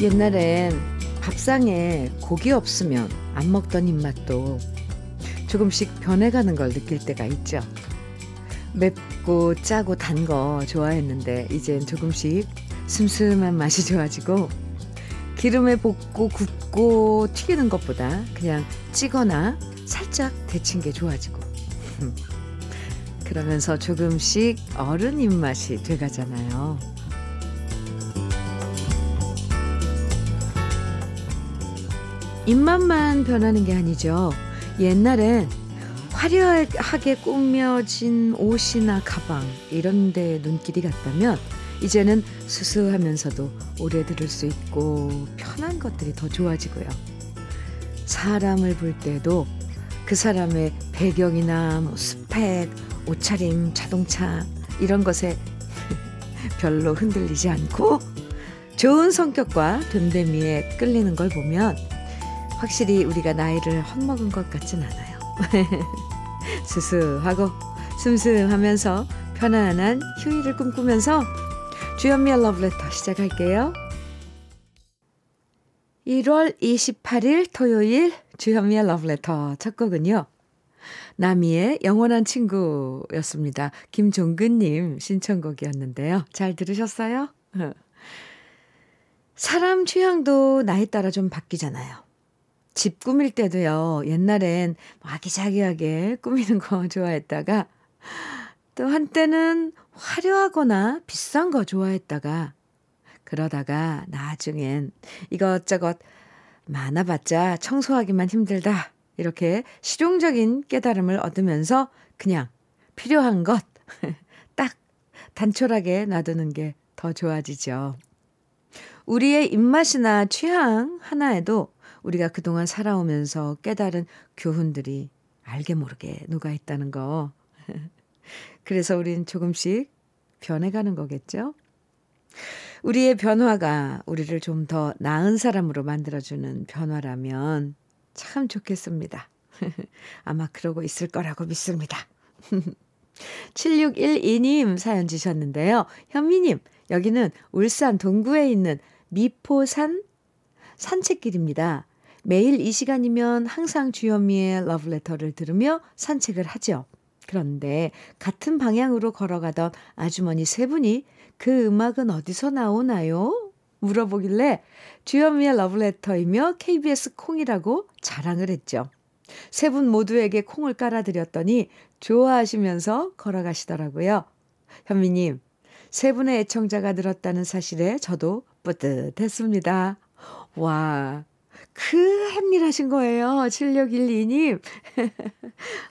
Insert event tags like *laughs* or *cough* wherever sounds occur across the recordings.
옛날엔 밥상에 고기 없으면 안 먹던 입맛도 조금씩 변해가는 걸 느낄 때가 있죠. 맵고 짜고 단 거 좋아했는데 이젠 조금씩 슴슴한 맛이 좋아지고 기름에 볶고 굽고 튀기는 것보다 그냥 찌거나 살짝 데친 게 좋아지고 *laughs* 그러면서 조금씩 어른 입맛이 돼가잖아요. 입맛만 변하는 게 아니죠. 옛날엔 화려하게 꾸며진 옷이나 가방 이런 데 눈길이 갔다면 이제는 수수하면서도 오래 들을 수 있고 편한 것들이 더 좋아지고요. 사람을 볼 때도 그 사람의 배경이나 뭐 스펙, 옷차림, 자동차 이런 것에 *laughs* 별로 흔들리지 않고 좋은 성격과 됨됨이에 끌리는 걸 보면 확실히 우리가 나이를 헛먹은 것 같진 않아요. *laughs* 스스하고 슴슴하면서 편안한 휴일을 꿈꾸면서 주현미의 러브레터 시작할게요. 1월 28일 토요일 주현미의 러브레터 첫 곡은요. 나미의 영원한 친구였습니다. 김종근님 신청곡이었는데요. 잘 들으셨어요? *laughs* 사람 취향도 나이 따라 좀 바뀌잖아요. 집 꾸밀 때도요, 옛날엔 아기자기하게 꾸미는 거 *laughs* 좋아했다가, 또 한때는 화려하거나 비싼 거 좋아했다가, 그러다가 나중엔 이것저것 많아봤자 청소하기만 힘들다. 이렇게 실용적인 깨달음을 얻으면서 그냥 필요한 것 *laughs* 딱 단촐하게 놔두는 게 더 좋아지죠. 우리의 입맛이나 취향 하나에도 우리가 그동안 살아오면서 깨달은 교훈들이 알게 모르게 녹아 있다는 거. *laughs* 그래서 우린 조금씩 변해가는 거겠죠? 우리의 변화가 우리를 좀 더 나은 사람으로 만들어주는 변화라면 참 좋겠습니다. *laughs* 아마 그러고 있을 거라고 믿습니다. *laughs* 7612님 사연 주셨는데요. 현미님, 여기는 울산 동구에 있는 미포산 산책길입니다. 매일 이 시간이면 항상 주현미의 러브레터를 들으며 산책을 하죠. 그런데 같은 방향으로 걸어가던 아주머니 세 분이 그 음악은 어디서 나오나요? 물어보길래 주현미의 러브레터이며 KBS 콩이라고 자랑을 했죠. 세 분 모두에게 콩을 깔아드렸더니 좋아하시면서 걸어가시더라고요. 현미님, 세 분의 애청자가 늘었다는 사실에 저도 뿌듯했습니다. 와, 그 햄일하신 거예요. 7612님.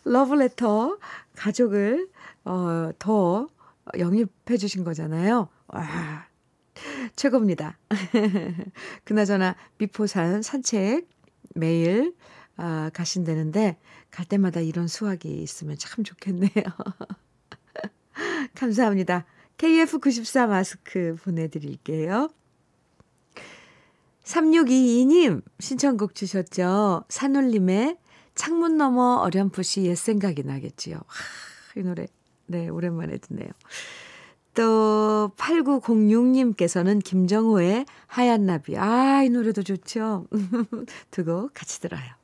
러브레터 *laughs* 가족을 어, 더 영입해 주신 거잖아요. 와, 최고입니다. *laughs* 그나저나 미포산 산책 매일 아, 가신다는데 갈 때마다 이런 수확이 있으면 참 좋겠네요. *laughs* 감사합니다. KF94 마스크 보내드릴게요. 3622님 신청곡 주셨죠. 산울림의 창문 너머 어렴풋이 옛 생각이 나겠지요. 하, 이 노래 네 오랜만에 듣네요. 또 8906님께서는 김정호의 하얀 나비. 아, 이 노래도 좋죠. *laughs* 두 곡 같이 들어요.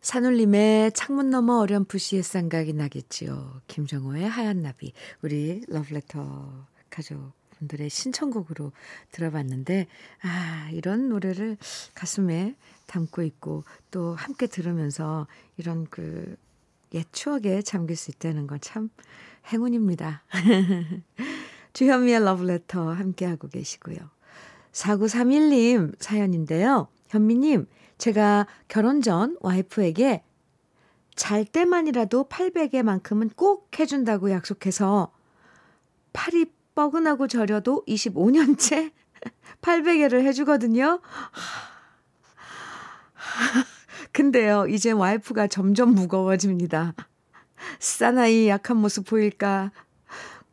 산울림의 창문 너머 어렴풋이 옛 생각이 나겠지요. 김정호의 하얀 나비. 우리 러브레터 가족 분들의 신청곡으로 들어봤는데, 아, 이런 노래를 가슴에 담고 있고, 또 함께 들으면서 이런 그 옛 추억에 잠길 수 있다는 건 참 행운입니다. *laughs* 주현미의 러브레터 함께하고 계시고요. 4931님 사연인데요. 현미님, 제가 결혼 전 와이프에게 잘 때만이라도 800에만큼은 꼭 해준다고 약속해서 팔이 뻐근하고 저려도 25년째 800회를 *laughs* 해주거든요. *laughs* 근데요, 이제 와이프가 점점 무거워집니다. 사나이 약한 모습 보일까?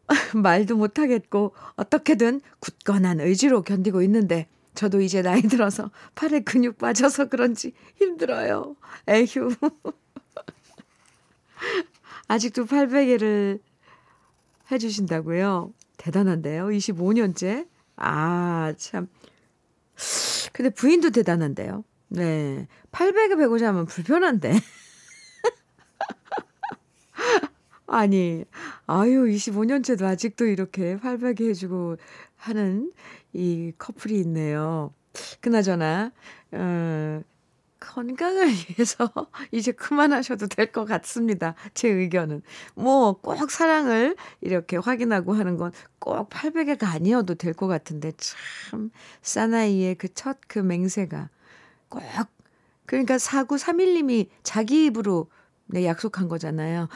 *laughs* 말도 못하겠고, 어떻게든 굳건한 의지로 견디고 있는데, 저도 이제 나이 들어서 팔에 근육 빠져서 그런지 힘들어요. 에휴. 아직도 800회를 해주신다고요? 대단한데요. 25년째. 아, 참. 근데 부인도 대단한데요. 네. 800에 배고 자면 불편한데. *laughs* 아니, 아유, 25년째도 아직도 이렇게 800에 해주고 하는 이 커플이 있네요. 그나저나, 어, 건강을 *laughs* 위해서 이제 그만하셔도 될 것 같습니다. 제 의견은. 뭐, 꼭 사랑을 이렇게 확인하고 하는 건 꼭 800회가 아니어도 될 것 같은데, 참, 사나이의 그 첫그 맹세가 꼭, 그러니까 4931님이 자기 입으로 네, 약속한 거잖아요.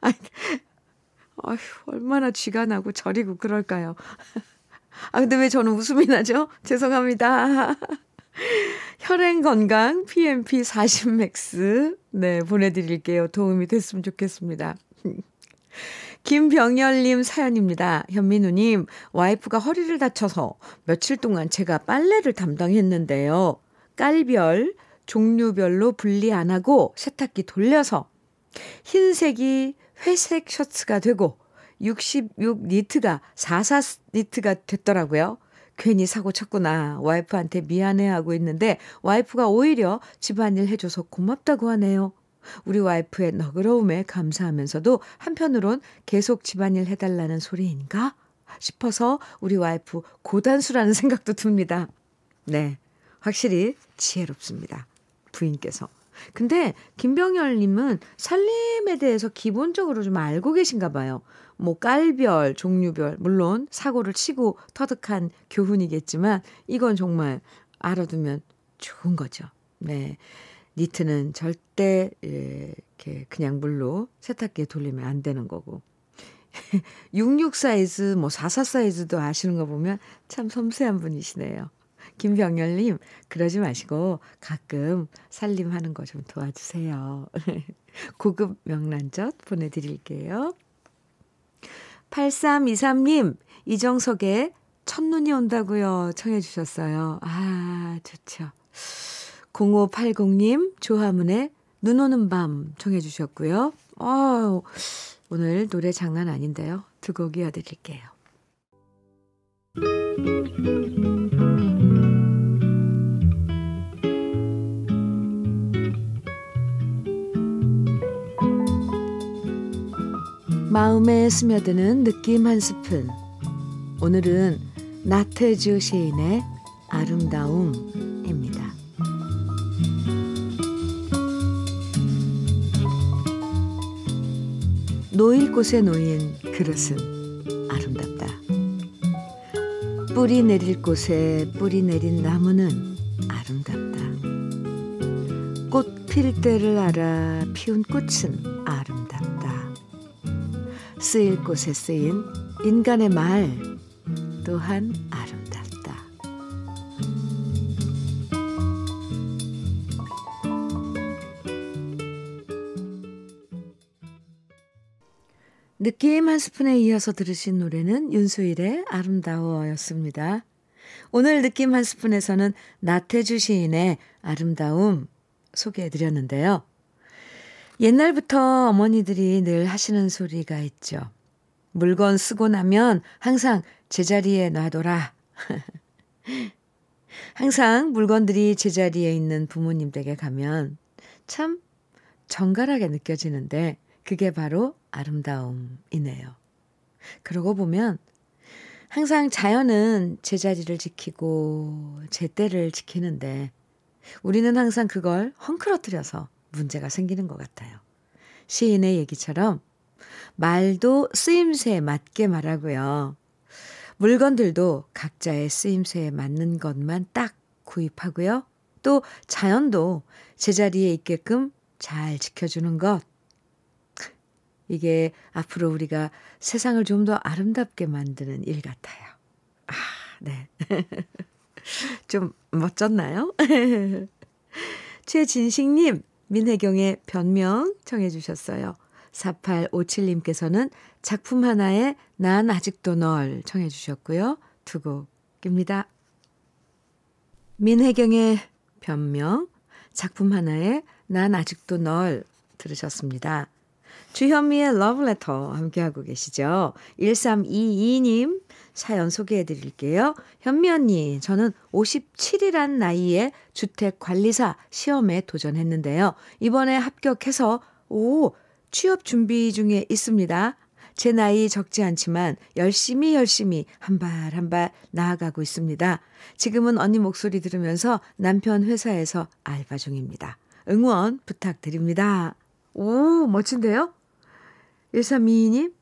*laughs* 아휴, 얼마나 쥐가 나고 저리고 그럴까요? *laughs* 아, 근데 왜 저는 웃음이 나죠? 죄송합니다. *laughs* 혈행 건강 PMP 40 맥스 네 보내드릴게요. 도움이 됐으면 좋겠습니다. 김병열님 사연입니다. 현민우님, 와이프가 허리를 다쳐서 며칠 동안 제가 빨래를 담당했는데요. 깔별, 종류별로 분리 안 하고 세탁기 돌려서 흰색이 회색 셔츠가 되고 66 니트가 44 니트가 됐더라고요. 괜히 사고 쳤구나. 와이프한테 미안해하고 있는데 와이프가 오히려 집안일 해줘서 고맙다고 하네요. 우리 와이프의 너그러움에 감사하면서도 한편으론 계속 집안일 해달라는 소리인가 싶어서 우리 와이프 고단수라는 생각도 듭니다. 네. 확실히 지혜롭습니다. 부인께서. 근데 김병열님은 살림에 대해서 기본적으로 좀 알고 계신가 봐요. 뭐 깔별, 종류별, 물론 사고를 치고 터득한 교훈이겠지만 이건 정말 알아두면 좋은 거죠. 네. 니트는 절대 예, 이렇게 그냥 물로 세탁기에 돌리면 안 되는 거고. *laughs* 66 사이즈, 뭐 44 사이즈도 아시는 거 보면 참 섬세한 분이시네요. 김병열님, 그러지 마시고 가끔 살림하는 거 좀 도와주세요. *laughs* 고급 명란젓 보내드릴게요. 8323님, 이정석의 첫눈이 온다고요. 청해 주셨어요. 아, 좋죠. 0580님, 조화문의 눈 오는 밤 청해 주셨고요. 어, 오늘 노래 장난 아닌데요. 두 곡 이어드릴게요. 마음에 스며드는 느낌 한 스푼. 오늘은 나태주 시인의 아름다움입니다. 놓일 곳에 놓인 그릇은 아름답다. 뿌리 내릴 곳에 뿌리 내린 나무는 아름답다. 꽃 필 때를 알아 피운 꽃은. 쓰일 곳에 쓰인 인간의 말 또한 아름답다. 느낌 한 스푼에 이어서 들으신 노래는 윤수일의 아름다워였습니다. 오늘 느낌 한 스푼에서는 나태주 시인의 아름다움 소개해 드렸는데요. 옛날부터 어머니들이 늘 하시는 소리가 있죠. 물건 쓰고 나면 항상 제자리에 놔둬라. *laughs* 항상 물건들이 제자리에 있는 부모님 댁에 가면 참 정갈하게 느껴지는데 그게 바로 아름다움이네요. 그러고 보면 항상 자연은 제자리를 지키고 제때를 지키는데 우리는 항상 그걸 헝클어뜨려서 문제가 생기는 것 같아요. 시인의 얘기처럼 말도 쓰임새에 맞게 말하고요. 물건들도 각자의 쓰임새에 맞는 것만 딱 구입하고요. 또 자연도 제자리에 있게끔 잘 지켜주는 것. 이게 앞으로 우리가 세상을 좀 더 아름답게 만드는 일 같아요. 아, 네. *laughs* 좀 멋졌나요? *laughs* 최진식님, 민혜경의 변명 청해 주셨어요. 4857님께서는 작품 하나에 난 아직도 널 청해 주셨고요. 두 곡입니다. 민혜경의 변명, 작품 하나에 난 아직도 널 들으셨습니다. 주현미의 러브레터 함께하고 계시죠. 1322님 사연 소개해 드릴게요. 현미 언니, 저는 57이란 나이에 주택관리사 시험에 도전했는데요. 이번에 합격해서, 오, 취업 준비 중에 있습니다. 제 나이 적지 않지만 열심히 열심히 한 발 한 발 나아가고 있습니다. 지금은 언니 목소리 들으면서 남편 회사에서 알바 중입니다. 응원 부탁드립니다. 오, 멋진데요? 1322님,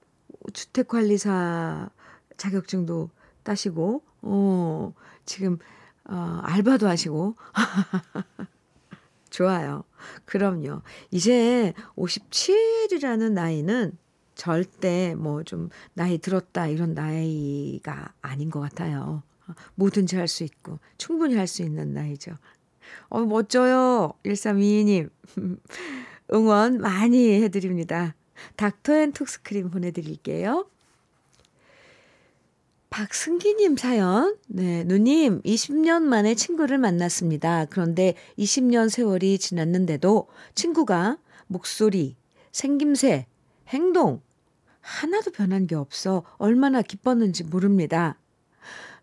주택관리사 자격증도 따시고, 어, 지금, 어, 알바도 하시고. *laughs* 좋아요. 그럼요. 이제 57이라는 나이는 절대 뭐 좀 나이 들었다 이런 나이가 아닌 것 같아요. 뭐든지 할 수 있고 충분히 할 수 있는 나이죠. 어, 멋져요. 1322님. *laughs* 응원 많이 해드립니다. 닥터 앤 톡스크림 보내드릴게요. 박승기님 사연. 네, 누님, 20년 만에 친구를 만났습니다. 그런데 20년 세월이 지났는데도 친구가 목소리, 생김새, 행동, 하나도 변한 게 없어 얼마나 기뻤는지 모릅니다.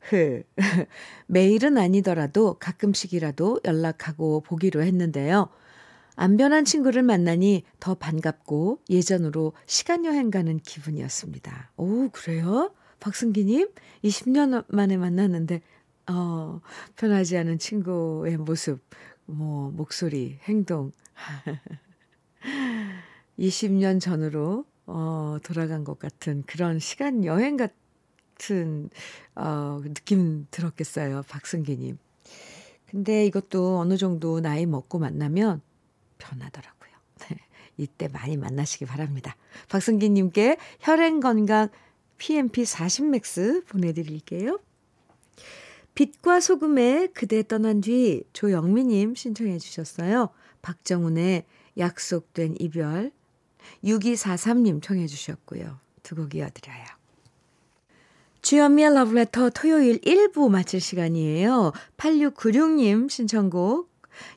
흐, *laughs* 매일은 아니더라도 가끔씩이라도 연락하고 보기로 했는데요. 안 변한 친구를 만나니 더 반갑고 예전으로 시간여행 가는 기분이었습니다. 오, 그래요? 박승기님, 20년 만에 만났는데, 어, 변하지 않은 친구의 모습, 뭐, 목소리, 행동. *laughs* 20년 전으로, 어, 돌아간 것 같은 그런 시간 여행 같은, 어, 느낌 들었겠어요. 박승기님. 근데 이것도 어느 정도 나이 먹고 만나면 변하더라고요. 네, *laughs* 이때 많이 만나시기 바랍니다. 박승기님께 혈행 건강 PMP 40 맥스 보내드릴게요. 빛과 소금에 그대 떠난 뒤 조영미님 신청해 주셨어요. 박정훈의 약속된 이별 6243님 청해 주셨고요. 두 곡 이어드려요. 주현미의 러브레터 토요일 1부 마칠 시간이에요. 8696님 신청곡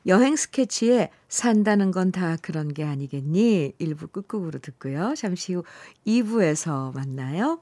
여행 스케치에 산다는 건 다 그런 게 아니겠니? 1부 끝곡으로 듣고요. 잠시 후 2부에서 만나요.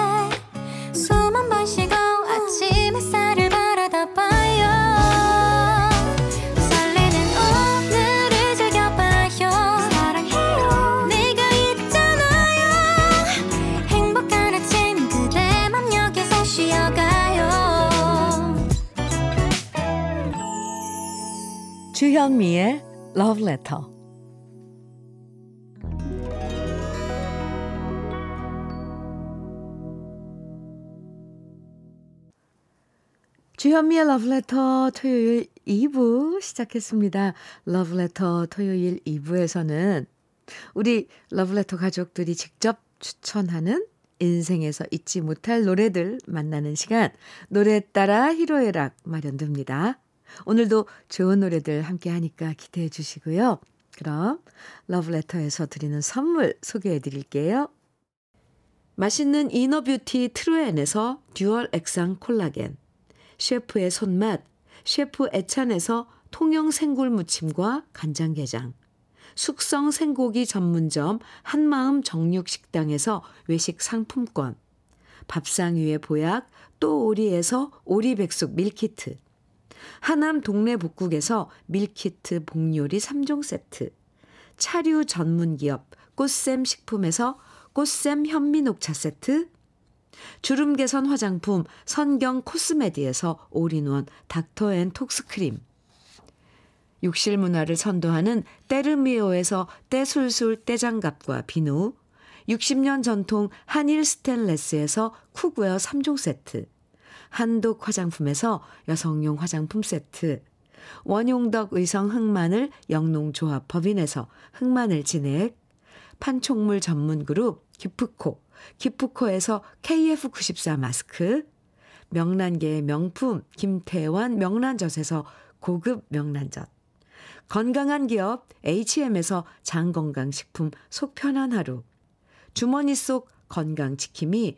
주현미의 Love Letter. 주현미의 Letter 토요일 2부 시작했습니다. Letter 토요일 2부에서는 우리 Letter 가족들이 직접 추천하는 인생에서 잊지 못할 노래들 만나는 시간 노래 따라 희로애락 마련됩니다. 오늘도 좋은 노래들 함께 하니까 기대해 주시고요. 그럼 러브레터에서 드리는 선물 소개해 드릴게요. 맛있는 inner beauty 트루엔에서 dual 액상 콜라겐 셰프의 손맛 셰프 애찬에서 통영 생굴 무침과 간장게장 숙성 생고기 전문점 한마음 정육식당에서 외식 상품권 밥상 위의 보약 또 오리에서 오리백숙 밀키트 하남 동네 복국에서 밀키트 복요리 3종 세트, 차류 전문 기업 꽃샘 식품에서 꽃샘 현미 녹차 세트, 주름 개선 화장품 선경 코스메디에서 올인원 닥터 앤 톡스 크림, 욕실 문화를 선도하는 때르미오에서 때술술 때장갑과 비누, 60년 전통 한일 스텐레스에서 cookware 3종 세트, 한독 화장품에서 여성용 화장품 세트, 원용덕 의성 흑마늘 영농조합 법인에서 흑마늘 진액, 판촉물 전문 그룹 기프코, 기프코에서 KF94 마스크, 명란계의 명품 김태환 명란젓에서 고급 명란젓, 건강한 기업 H&M에서 장건강식품 속편한 하루, 주머니 속 건강지킴이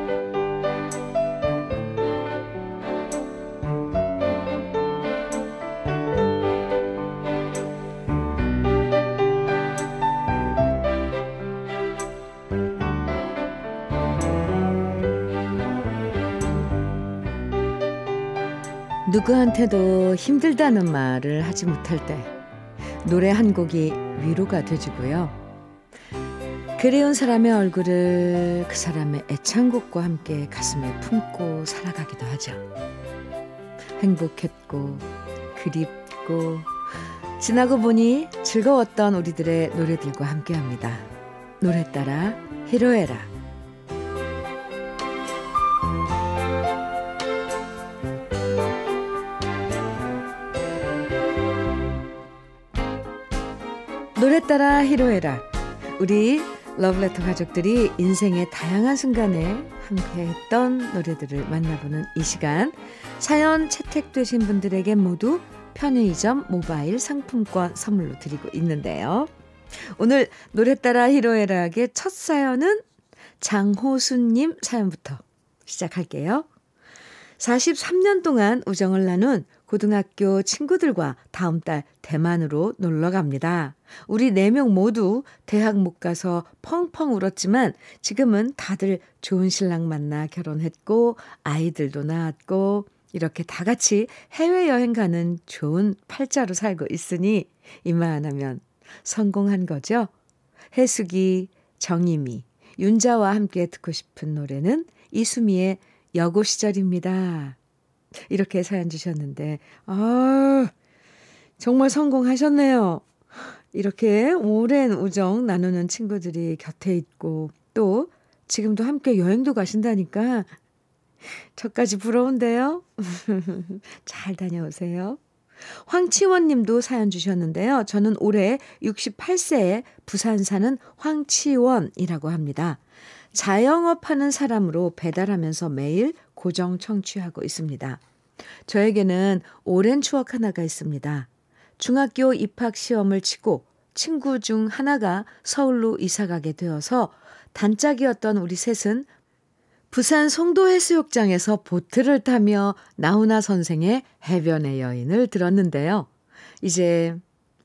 누구한테도 힘들다는 말을 하지 못할 때 노래 한 곡이 위로가 되주고요. 그리운 사람의 얼굴을 그 사람의 애창곡과 함께 가슴에 품고 살아가기도 하죠. 행복했고 그립고 지나고 보니 즐거웠던 우리들의 노래들과 함께합니다. 노래 따라 히로에라 노래 따라 히로에라. 우리 러브레터 가족들이 인생의 다양한 순간에 함께했던 노래들을 만나보는 이 시간. 사연 채택되신 분들에게 모두 편의점 모바일 상품권 선물로 드리고 있는데요. 오늘 노래 따라 히로에락의 첫 사연은 장호순님 사연부터 시작할게요. 43년 동안 우정을 나눈 고등학교 친구들과 다음 달 대만으로 놀러 갑니다. 우리 네 명 모두 대학 못 가서 펑펑 울었지만 지금은 다들 좋은 신랑 만나 결혼했고 아이들도 낳았고 이렇게 다 같이 해외여행 가는 좋은 팔자로 살고 있으니 이만하면 성공한 거죠. 해숙이, 정임이, 윤자와 함께 듣고 싶은 노래는 이수미의 여고 시절입니다. 이렇게 사연 주셨는데, 아, 정말 성공하셨네요. 이렇게 오랜 우정 나누는 친구들이 곁에 있고, 또 지금도 함께 여행도 가신다니까, 저까지 부러운데요? *laughs* 잘 다녀오세요. 황치원 님도 사연 주셨는데요. 저는 올해 68세에 부산 사는 황치원이라고 합니다. 자영업 하는 사람으로 배달하면서 매일 고정 청취하고 있습니다. 저에게는 오랜 추억 하나가 있습니다. 중학교 입학 시험을 치고 친구 중 하나가 서울로 이사 가게 되어서 단짝이었던 우리 셋은 부산 송도 해수욕장에서 보트를 타며 나훈아 선생의 해변의 여인을 들었는데요. 이제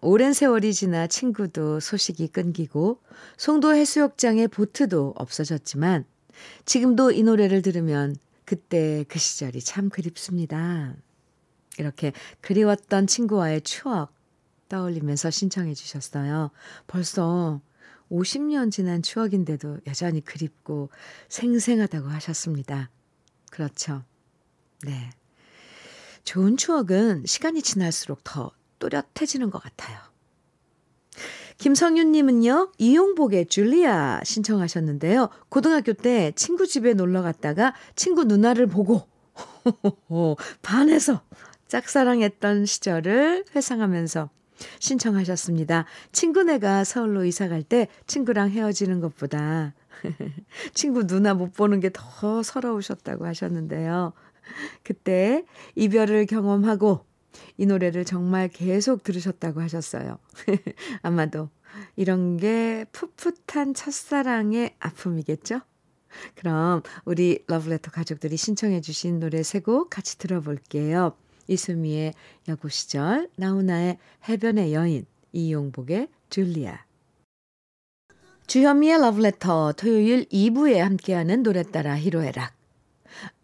오랜 세월이 지나 친구도 소식이 끊기고 송도 해수욕장의 보트도 없어졌지만 지금도 이 노래를 들으면 그때 그 시절이 참 그립습니다. 이렇게 그리웠던 친구와의 추억 떠올리면서 신청해 주셨어요. 벌써 50년 지난 추억인데도 여전히 그립고 생생하다고 하셨습니다. 그렇죠. 네. 좋은 추억은 시간이 지날수록 더 또렷해지는 것 같아요. 김성윤님은요, 이용복의 줄리아 신청하셨는데요. 고등학교 때 친구 집에 놀러 갔다가 친구 누나를 보고 *laughs* 반해서 짝사랑했던 시절을 회상하면서 신청하셨습니다. 친구네가 서울로 이사 갈 때 친구랑 헤어지는 것보다 *laughs* 친구 누나 못 보는 게 더 서러우셨다고 하셨는데요. 그때 이별을 경험하고 이 노래를 정말 계속 들으셨다고 하셨어요. *laughs* 아마도 이런 게 풋풋한 첫사랑의 아픔이겠죠? 그럼 우리 러브레터 가족들이 신청해 주신 노래 세 곡 같이 들어볼게요. 이수미의 여고 시절, 나훈아의 해변의 여인, 이용복의 줄리아. 주현미의 러브레터 토요일 2부에 함께하는 노래 따라 히로에락.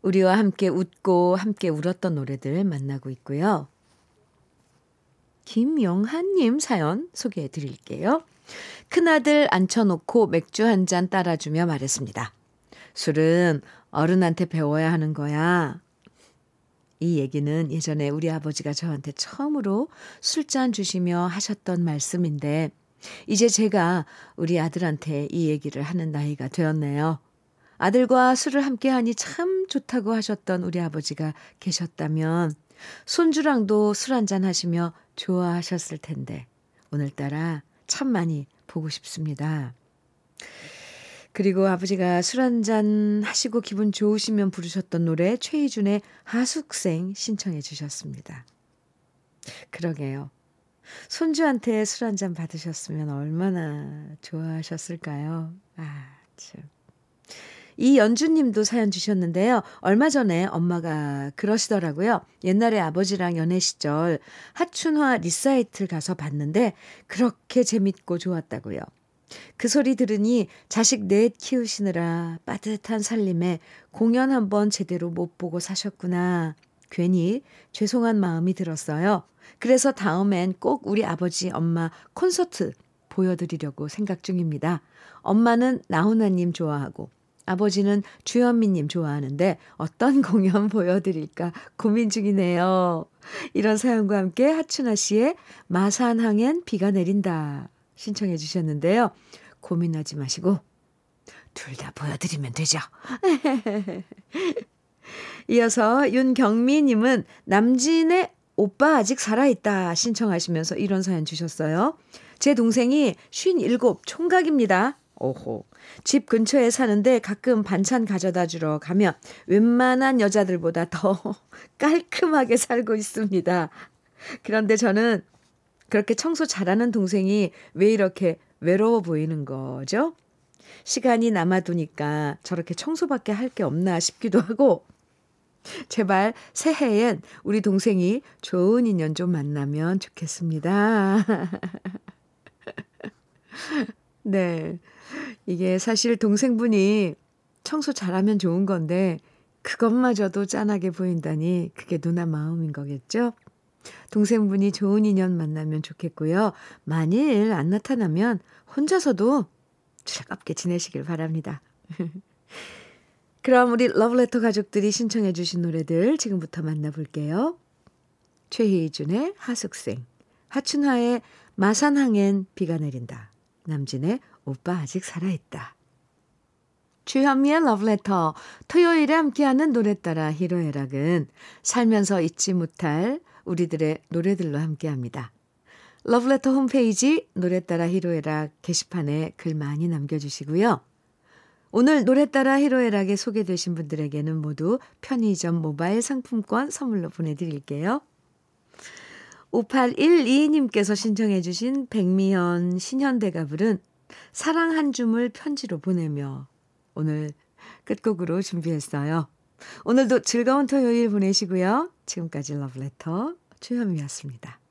우리와 함께 웃고 함께 울었던 노래들 만나고 있고요. 김영한님 사연 소개해 드릴게요. 큰아들 앉혀놓고 맥주 한 잔 따라주며 말했습니다. 술은 어른한테 배워야 하는 거야. 이 얘기는 예전에 우리 아버지가 저한테 처음으로 술잔 주시며 하셨던 말씀인데, 이제 제가 우리 아들한테 이 얘기를 하는 나이가 되었네요. 아들과 술을 함께 하니 참 좋다고 하셨던 우리 아버지가 계셨다면, 손주랑도 술 한잔 하시며 좋아하셨을 텐데 오늘따라 참 많이 보고 싶습니다. 그리고 아버지가 술 한잔 하시고 기분 좋으시면 부르셨던 노래 최희준의 하숙생 신청해 주셨습니다. 그러게요. 손주한테 술 한잔 받으셨으면 얼마나 좋아하셨을까요? 아, 참. 이 연주님도 사연 주셨는데요. 얼마 전에 엄마가 그러시더라고요. 옛날에 아버지랑 연애 시절 하춘화 리사이틀 가서 봤는데 그렇게 재밌고 좋았다고요. 그 소리 들으니 자식 넷 키우시느라 빠듯한 살림에 공연 한번 제대로 못 보고 사셨구나. 괜히 죄송한 마음이 들었어요. 그래서 다음엔 꼭 우리 아버지, 엄마 콘서트 보여드리려고 생각 중입니다. 엄마는 나훈아님 좋아하고 아버지는 주현미님 좋아하는데 어떤 *laughs* 공연 보여드릴까 고민 중이네요. 이런 사연과 함께 하춘아 씨의 마산항엔 비가 내린다 신청해 주셨는데요. 고민하지 마시고 둘 다 보여드리면 되죠. *laughs* 이어서 윤경미님은 남진의 오빠 아직 살아있다 신청하시면서 이런 사연 주셨어요. 제 동생이 57 총각입니다. 오호. 집 근처에 사는데 가끔 반찬 가져다 주러 가면 웬만한 여자들보다 더 *laughs* 깔끔하게 살고 있습니다. 그런데 저는 그렇게 청소 잘하는 동생이 왜 이렇게 외로워 보이는 거죠? 시간이 남아두니까 저렇게 청소밖에 할 게 없나 싶기도 하고, 제발 새해엔 우리 동생이 좋은 인연 좀 만나면 좋겠습니다. *laughs* 네. 이게 사실 동생분이 청소 잘하면 좋은 건데, 그것마저도 짠하게 보인다니 그게 누나 마음인 거겠죠? 동생분이 좋은 인연 만나면 좋겠고요. 만일 안 나타나면 혼자서도 즐겁게 지내시길 바랍니다. *laughs* 그럼 우리 러브레터 가족들이 신청해 주신 노래들 지금부터 만나볼게요. 최희준의 하숙생, 하춘화의 마산항엔 비가 내린다, 남진의 오빠 아직 살아있다. 주현미의 러브레터 토요일에 함께하는 노래 따라 히로애락은 살면서 잊지 못할 우리들의 노래들로 함께합니다. 러브레터 홈페이지 노래 따라 히로애락 게시판에 글 많이 남겨주시고요. 오늘 노래 따라 히로애락에 소개되신 분들에게는 모두 편의점 모바일 상품권 선물로 보내드릴게요. 5812님께서 신청해 주신 백미연 신현대가 부른 사랑 한 줌을 편지로 보내며 오늘 끝곡으로 준비했어요. 오늘도 즐거운 토요일 보내시고요. 지금까지 러브레터 주현미였습니다.